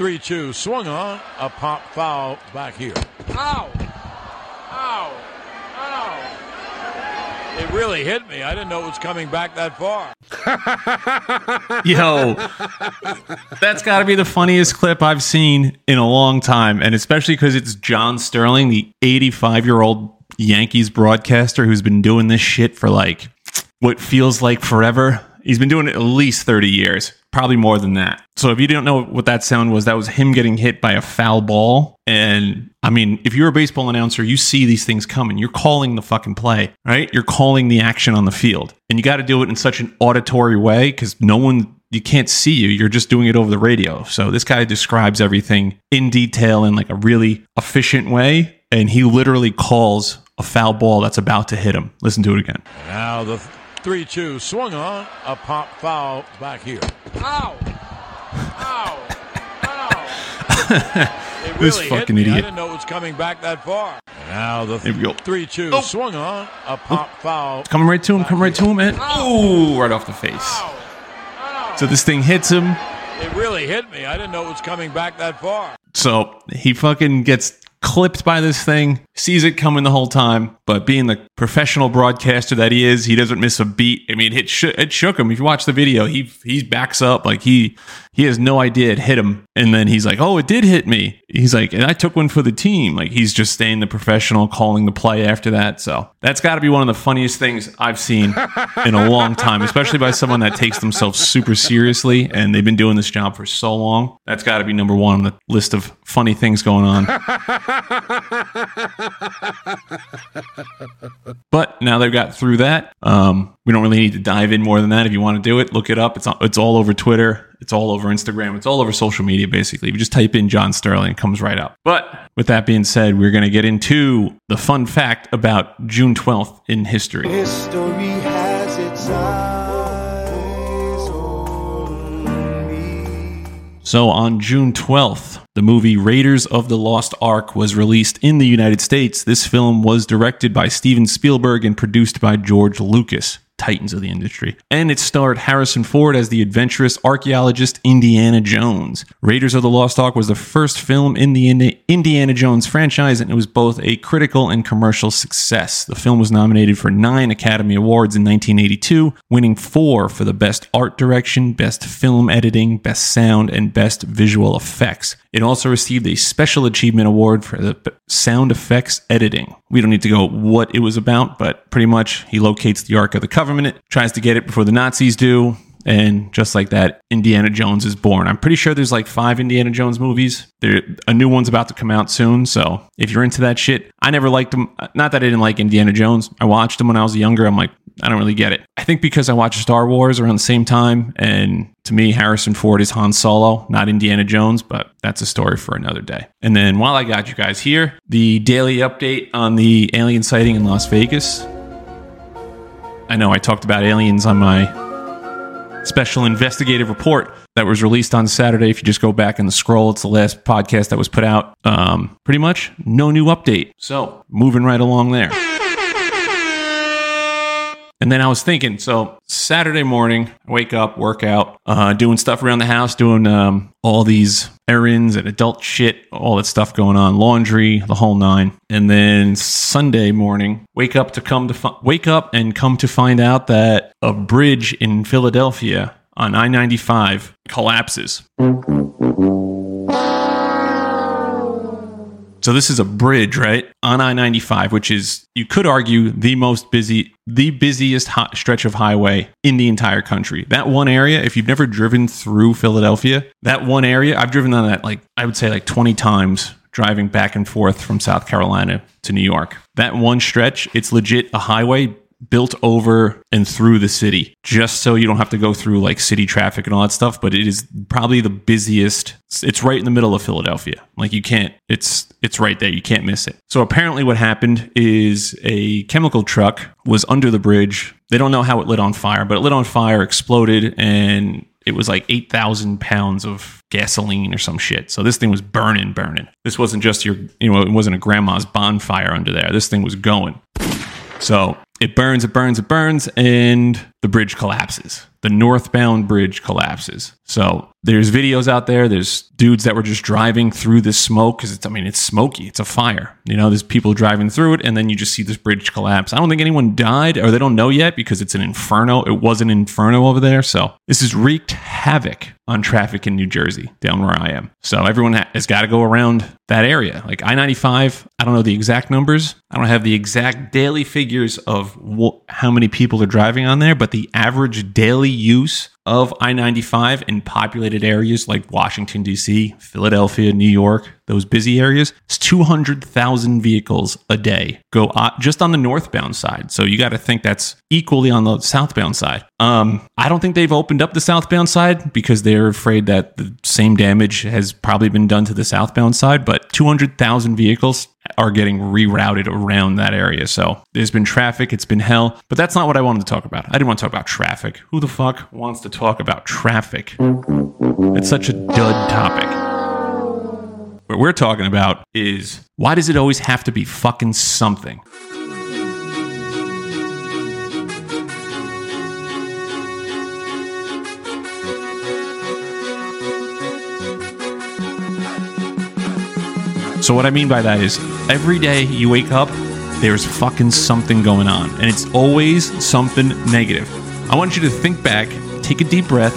the 3 2 swung on, a pop foul back here. Ow! Ow! Ow! It really hit me. I didn't know it was coming back that far. Yo, that's got to be the funniest clip I've seen in a long time. And especially because it's John Sterling, the 85 year old Yankees broadcaster who's been doing this shit for like what feels like forever. He's been doing it at least 30 years, probably more than that. So if you don't know what that sound was, that was him getting hit by a foul ball. And I mean, if you're a baseball announcer, you see these things coming. You're calling the fucking play, right? You're calling the action on the field. And you got to do it in such an auditory way because no one you can't see you. You're just doing it over the radio. So this guy describes everything in detail in like a really efficient way. And he literally calls a foul ball that's about to hit him. Listen to it again. Now the 3 2 swung on, a pop foul back here. Ow! Ow! Ow! It This really hit fucking me. I didn't know it was coming back that far. Now the Here we go. 3 2 Oh. swung on, a oh. pop foul. Coming right to him, coming right to him, and oh, right off the face. Ow! Ow! So this thing hits him. It really hit me. I didn't know it was coming back that far. So he fucking gets clipped by this thing, sees it coming the whole time, but being the professional broadcaster that he is, he doesn't miss a beat. I mean, it, sh- it shook him. If you watch the video, he he backs up like he he has no idea it hit him, and then he's like, "Oh, it did hit me." He's like, "And I took one for the team." Like he's just staying the professional, calling the play after that. So that's got to be one of the funniest things I've seen in a long time, especially by someone that takes themselves super seriously and they've been doing this job for so long. That's got to be number one on the list of funny things going on. But now they've got through that. Um, we don't really need to dive in more than that. If you want to do it, look it up. It's it's all over Twitter. It's all over Instagram. It's all over social media. Basically, if you just type in John Sterling, it comes right up. But with that being said, we're going to get into the fun fact about June twelfth in history. History has its eyes on. So on June 12th, the movie Raiders of the Lost Ark was released in the United States. This film was directed by Steven Spielberg and produced by George Lucas. Titans of the industry. And it starred Harrison Ford as the adventurous archaeologist Indiana Jones. Raiders of the Lost Ark was the first film in the Indiana Jones franchise, and it was both a critical and commercial success. The film was nominated for nine Academy Awards in 1982, winning four for the Best Art Direction, Best Film Editing, Best Sound, and Best Visual Effects. It also received a Special Achievement Award for the sound effects editing. We don't need to go what it was about, but pretty much he locates the Ark of the Covenant, tries to get it before the Nazis do, and just like that, Indiana Jones is born. I'm pretty sure there's like five Indiana Jones movies. There, a new one's about to come out soon. So if you're into that shit, I never liked them. Not that I didn't like Indiana Jones. I watched them when I was younger. I'm like, I don't really get it. I think because I watched Star Wars around the same time, and to me, Harrison Ford is Han Solo, not Indiana Jones, but that's a story for another day. And then while I got you guys here, the daily update on the alien sighting in Las Vegas. I know I talked about aliens on my special investigative report that was released on Saturday. If you just go back and scroll, it's the last podcast that was put out. Um, pretty much no new update. So moving right along there. And then I was thinking, so Saturday morning, I wake up, work out, uh, doing stuff around the house, doing um, all these errands and adult shit, all that stuff going on, laundry, the whole nine. And then Sunday morning, wake up to come to wake up and come to find out that a bridge in Philadelphia on I ninety five collapses. So this is a bridge, right, on I-95, which is you could argue the most busy, the busiest hi- stretch of highway in the entire country. That one area, if you've never driven through Philadelphia, that one area, I've driven on that like I would say like 20 times driving back and forth from South Carolina to New York. That one stretch, it's legit a highway built over and through the city just so you don't have to go through like city traffic and all that stuff but it is probably the busiest it's right in the middle of Philadelphia like you can't it's it's right there you can't miss it so apparently what happened is a chemical truck was under the bridge they don't know how it lit on fire but it lit on fire exploded and it was like 8,000 pounds of gasoline or some shit. So this thing was burning, burning. This wasn't just your, you know, it wasn't a grandma's bonfire under there. This thing was going. So it burns, it burns, it burns, and the bridge collapses. The northbound bridge collapses. So there's videos out there. There's dudes that were just driving through this smoke because it's, I mean, it's smoky. It's a fire. You know, there's people driving through it, and then you just see this bridge collapse. I don't think anyone died, or they don't know yet because it's an inferno. It was an inferno over there. So this has wreaked havoc on traffic in New Jersey, down where I am. So everyone has got to go around that area. Like I 95, I don't know the exact numbers. I don't have the exact daily figures of wh- how many people are driving on there, but the average daily use of I 95 in populated areas like Washington, D.C., Philadelphia, New York, those busy areas, it's 200,000 vehicles a day go just on the northbound side. So you got to think that's equally on the southbound side. Um, I don't think they've opened up the southbound side because they're afraid that the same damage has probably been done to the southbound side, but 200,000 vehicles are getting rerouted around that area. So there's been traffic, it's been hell, but that's not what I wanted to talk about. I didn't want to talk about traffic. Who the fuck wants to talk about traffic? It's such a dud topic. What we're talking about is why does it always have to be fucking something? So what I mean by that is every day you wake up, there's fucking something going on, and it's always something negative. I want you to think back, take a deep breath,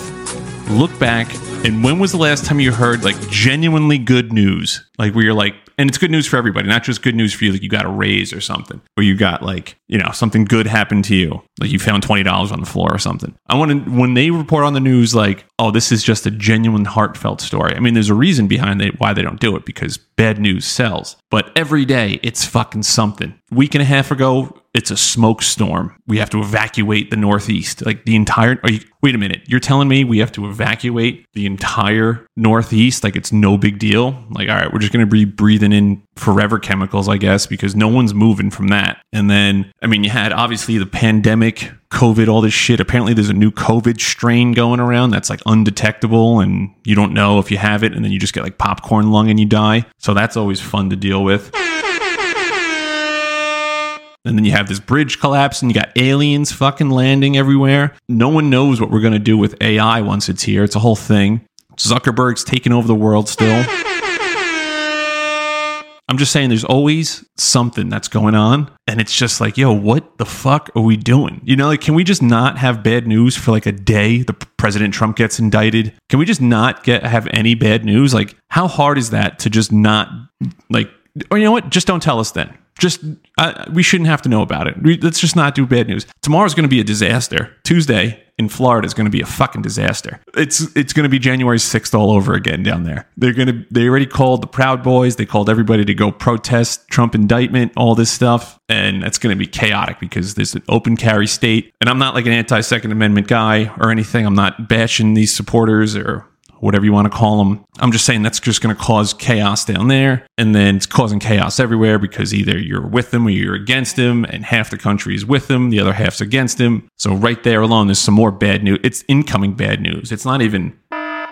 look back, and when was the last time you heard like genuinely good news? Like where you're like, and it's good news for everybody, not just good news for you, like you got a raise or something, or you got like, you know, something good happened to you, like you found $20 on the floor or something. I want to, when they report on the news, like, oh, this is just a genuine, heartfelt story. I mean, there's a reason behind it why they don't do it because bad news sells. But every day it's fucking something. Week and a half ago, it's a smoke storm. We have to evacuate the Northeast. Like the entire, you, wait a minute, you're telling me we have to evacuate the entire Northeast? Like it's no big deal? Like, all right, we're just to be breathing in forever chemicals, I guess, because no one's moving from that. And then, I mean, you had obviously the pandemic, COVID, all this shit. Apparently, there's a new COVID strain going around that's like undetectable and you don't know if you have it. And then you just get like popcorn lung and you die. So that's always fun to deal with. And then you have this bridge collapse and you got aliens fucking landing everywhere. No one knows what we're going to do with AI once it's here. It's a whole thing. Zuckerberg's taking over the world still. I'm just saying there's always something that's going on. And it's just like, yo, what the fuck are we doing? You know, like, can we just not have bad news for like a day? The President Trump gets indicted. Can we just not get have any bad news? Like, how hard is that to just not like, or you know what? Just don't tell us then. Just uh, we shouldn't have to know about it. We, let's just not do bad news. Tomorrow's going to be a disaster. Tuesday in Florida is going to be a fucking disaster. It's it's going to be January 6th all over again down there. They're going to they already called the Proud Boys. They called everybody to go protest Trump indictment, all this stuff, and that's going to be chaotic because there's an open carry state. And I'm not like an anti Second Amendment guy or anything. I'm not bashing these supporters or whatever you want to call them. I'm just saying that's just going to cause chaos down there. And then it's causing chaos everywhere because either you're with them or you're against them, and half the country is with them, the other half's against them. So right there alone, there's some more bad news. It's incoming bad news. It's not even,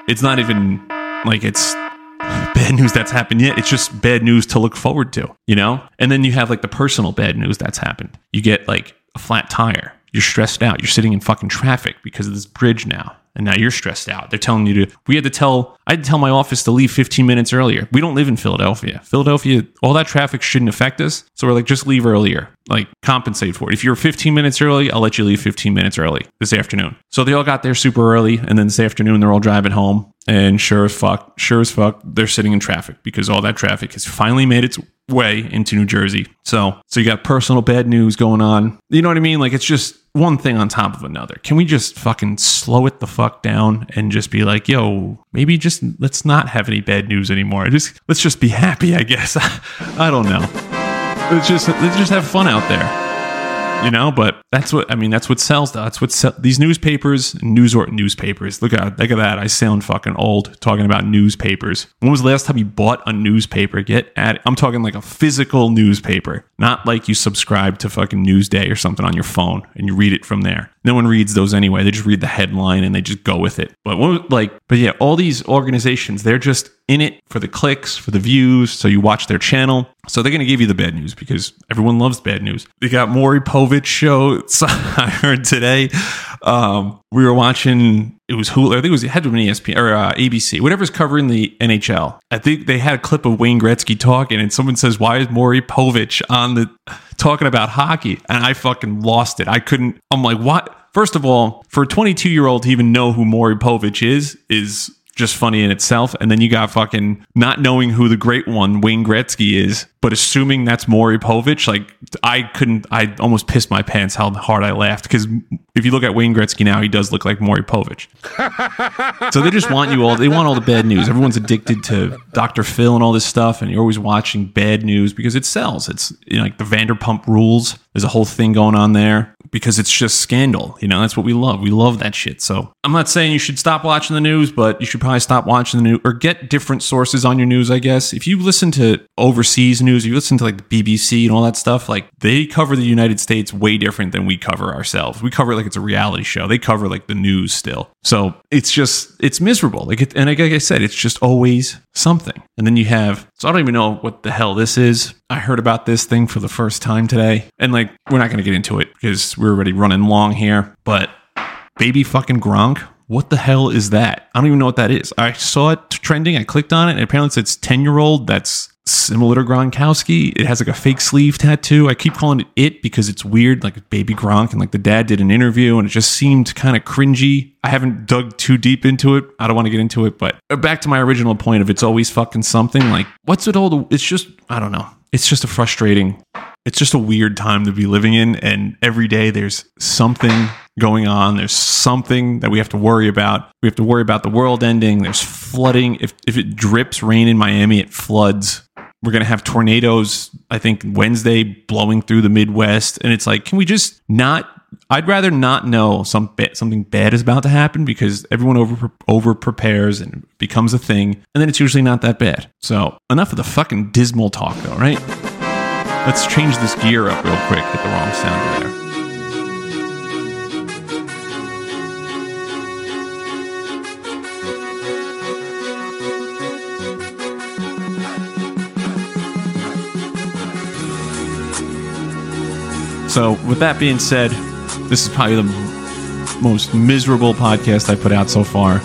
it's not even like it's bad news that's happened yet. It's just bad news to look forward to, you know? And then you have like the personal bad news that's happened. You get like a flat tire. You're stressed out. You're sitting in fucking traffic because of this bridge now and now you're stressed out. They're telling you to. We had to tell. I had to tell my office to leave 15 minutes earlier. We don't live in Philadelphia. Philadelphia, all that traffic shouldn't affect us. So we're like, just leave earlier. Like compensate for it. If you're 15 minutes early, I'll let you leave 15 minutes early this afternoon. So they all got there super early, and then this afternoon they're all driving home. And sure as fuck, sure as fuck, they're sitting in traffic because all that traffic has finally made its way into New Jersey. So, so you got personal bad news going on. You know what I mean? Like it's just one thing on top of another. Can we just fucking slow it the fuck down and just be like, yo, maybe just let's not have any bad news anymore. Just let's just be happy, I guess. I don't know. Let's just let's just have fun out there. You know, but that's what I mean. That's what sells. That's what sell, these newspapers, news or newspapers. Look at look at that. I sound fucking old talking about newspapers. When was the last time you bought a newspaper? Get at. I'm talking like a physical newspaper, not like you subscribe to fucking Newsday or something on your phone and you read it from there. No one reads those anyway. They just read the headline and they just go with it. But what, like, but yeah, all these organizations, they're just in it for the clicks, for the views, so you watch their channel. So they're going to give you the bad news because everyone loves bad news. They got Maury Povich show. I heard today. Um, we were watching. It was Hulu. I think it was it had to be ESPN or uh, ABC, whatever's covering the NHL. I think they had a clip of Wayne Gretzky talking, and someone says, "Why is Maury Povich on the talking about hockey?" And I fucking lost it. I couldn't. I'm like, what? First of all, for a 22 year old to even know who Maury Povich is is just funny in itself. And then you got fucking not knowing who the great one, Wayne Gretzky, is, but assuming that's Maury Povich. Like, I couldn't, I almost pissed my pants how hard I laughed because if you look at Wayne Gretzky now, he does look like Maury Povich. so they just want you all, they want all the bad news. Everyone's addicted to Dr. Phil and all this stuff, and you're always watching bad news because it sells. It's you know, like the Vanderpump rules. There's a whole thing going on there because it's just scandal. You know, that's what we love. We love that shit. So I'm not saying you should stop watching the news, but you should probably stop watching the news or get different sources on your news, I guess. If you listen to overseas news, you listen to like the BBC and all that stuff, like they cover the United States way different than we cover ourselves. We cover like it's a reality show. They cover like the news still. So it's just, it's miserable. Like, it, and like I said, it's just always something. And then you have, so I don't even know what the hell this is. I heard about this thing for the first time today. And like, we're not going to get into it because we're already running long here. But baby fucking Gronk, what the hell is that? I don't even know what that is. I saw it trending. I clicked on it, and apparently it's 10 year old that's similar to Gronkowski. It has like a fake sleeve tattoo. I keep calling it it because it's weird, like baby Gronk. And like the dad did an interview, and it just seemed kind of cringy. I haven't dug too deep into it. I don't want to get into it, but uh, back to my original point of it's always fucking something. Like, what's it all? It's just, I don't know. It's just a frustrating it's just a weird time to be living in and every day there's something going on there's something that we have to worry about we have to worry about the world ending there's flooding if, if it drips rain in miami it floods we're going to have tornadoes i think wednesday blowing through the midwest and it's like can we just not i'd rather not know some something bad is about to happen because everyone over over prepares and becomes a thing and then it's usually not that bad so enough of the fucking dismal talk though right Let's change this gear up real quick. Hit the wrong sound there. So, with that being said, this is probably the most miserable podcast I put out so far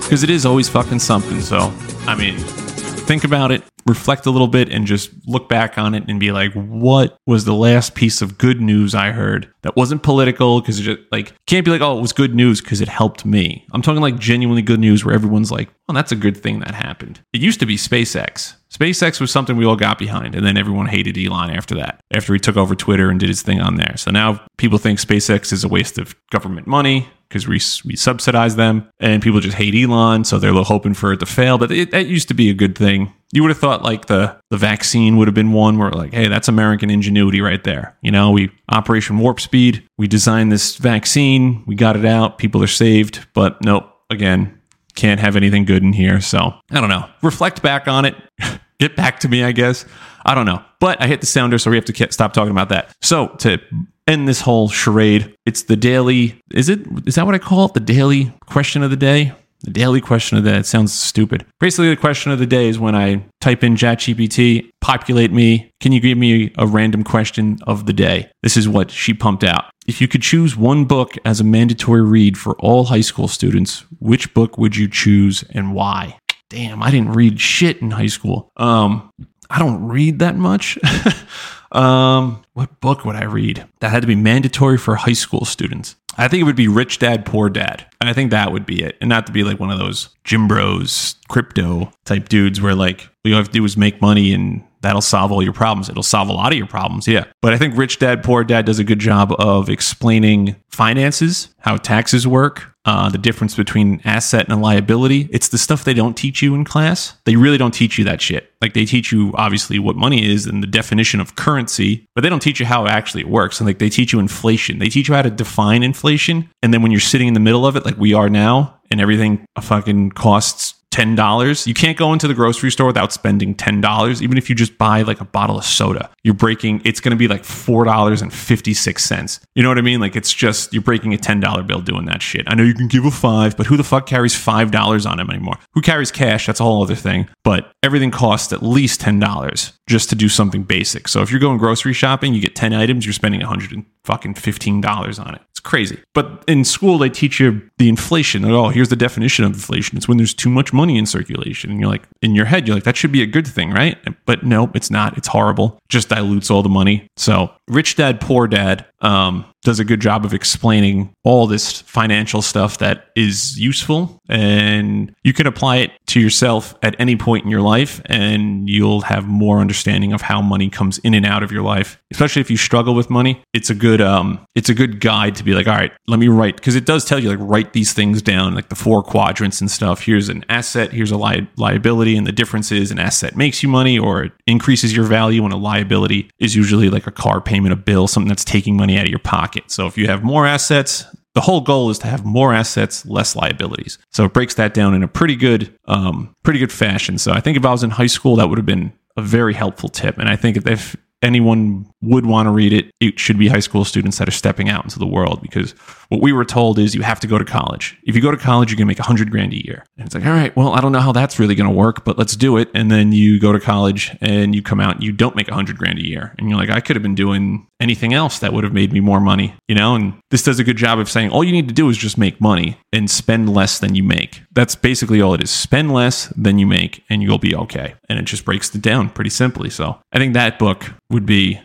because it is always fucking something. So, I mean, think about it, reflect a little bit, and just look back on it and be like, what was the last piece of good news I heard that wasn't political? Because it just like can't be like, oh, it was good news because it helped me. I'm talking like genuinely good news where everyone's like, well, that's a good thing that happened. It used to be SpaceX. SpaceX was something we all got behind, and then everyone hated Elon after that, after he took over Twitter and did his thing on there. So now people think SpaceX is a waste of government money because we, we subsidize them, and people just hate Elon, so they're hoping for it to fail. But it, that used to be a good thing. You would have thought like the the vaccine would have been one where like, hey, that's American ingenuity right there. You know, we Operation Warp Speed, we designed this vaccine, we got it out, people are saved. But nope, again, can't have anything good in here. So I don't know. Reflect back on it. Get back to me, I guess. I don't know. But I hit the sounder, so we have to stop talking about that. So to end this whole charade, it's the daily. Is it? Is that what I call it? The daily question of the day. The daily question of the day. It sounds stupid. Basically, the question of the day is when I type in ChatGPT, populate me. Can you give me a random question of the day? This is what she pumped out. If you could choose one book as a mandatory read for all high school students, which book would you choose and why? Damn, I didn't read shit in high school. Um, I don't read that much. um, what book would I read? That had to be mandatory for high school students. I think it would be Rich Dad Poor Dad. And I think that would be it. And not to be like one of those gym bros crypto type dudes where like all you have to do is make money and that'll solve all your problems. It'll solve a lot of your problems, yeah. But I think Rich Dad Poor Dad does a good job of explaining finances, how taxes work, uh, the difference between asset and a liability. It's the stuff they don't teach you in class. They really don't teach you that shit. Like they teach you obviously what money is and the definition of currency, but they don't teach you how it actually works. And like they teach you inflation. They teach you how to define inflation. And then when you're sitting in the middle of it, like we are now, and everything fucking costs $10. You can't go into the grocery store without spending $10. Even if you just buy like a bottle of soda, you're breaking, it's going to be like $4.56. You know what I mean? Like it's just, you're breaking a $10 bill doing that shit. I know you can give a five, but who the fuck carries $5 on them anymore? Who carries cash? That's a whole other thing. But everything costs at least $10 just to do something basic. So if you're going grocery shopping, you get 10 items, you're spending 100 and fucking $15 on it. It's crazy. But in school, they teach you the inflation. Oh, here's the definition of inflation. It's when there's too much money in circulation. And you're like, in your head, you're like, that should be a good thing, right? But no, it's not. It's horrible. Just dilutes all the money. So, Rich Dad, Poor Dad um, does a good job of explaining all this financial stuff that is useful and you can apply it to yourself at any point in your life and you'll have more understanding of how money comes in and out of your life. Especially if you struggle with money it's a good um it's a good guide to be like all right let me write because it does tell you like write these things down like the four quadrants and stuff. Here's an asset here's a li- liability and the difference is an asset makes you money or it increases your value and a liability is usually like a car payment a bill something that's taking money out of your pocket so if you have more assets the whole goal is to have more assets, less liabilities. So it breaks that down in a pretty good, um, pretty good fashion. So I think if I was in high school, that would have been a very helpful tip. And I think if anyone would want to read it, it should be high school students that are stepping out into the world because what we were told is you have to go to college. If you go to college, you're going to make a hundred grand a year. And it's like, all right, well, I don't know how that's really going to work, but let's do it. And then you go to college and you come out and you don't make a hundred grand a year. And you're like, I could have been doing anything else that would have made me more money, you know? And this does a good job of saying all you need to do is just make money and spend less than you make. That's basically all it is. Spend less than you make and you'll be okay. And it just breaks it down pretty simply. So I think that book would be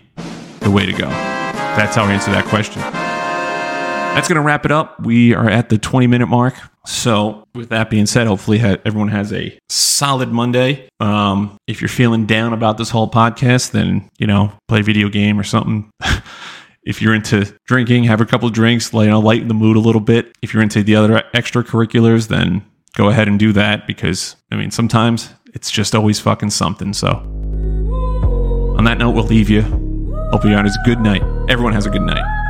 the way to go. That's how I answer that question. That's going to wrap it up. We are at the 20 minute mark. So, with that being said, hopefully everyone has a solid Monday. Um, if you're feeling down about this whole podcast, then, you know, play a video game or something. if you're into drinking, have a couple drinks, you know, lighten the mood a little bit. If you're into the other extracurriculars, then go ahead and do that because, I mean, sometimes it's just always fucking something. So, on that note, we'll leave you. Guys a good night. Everyone has a good night.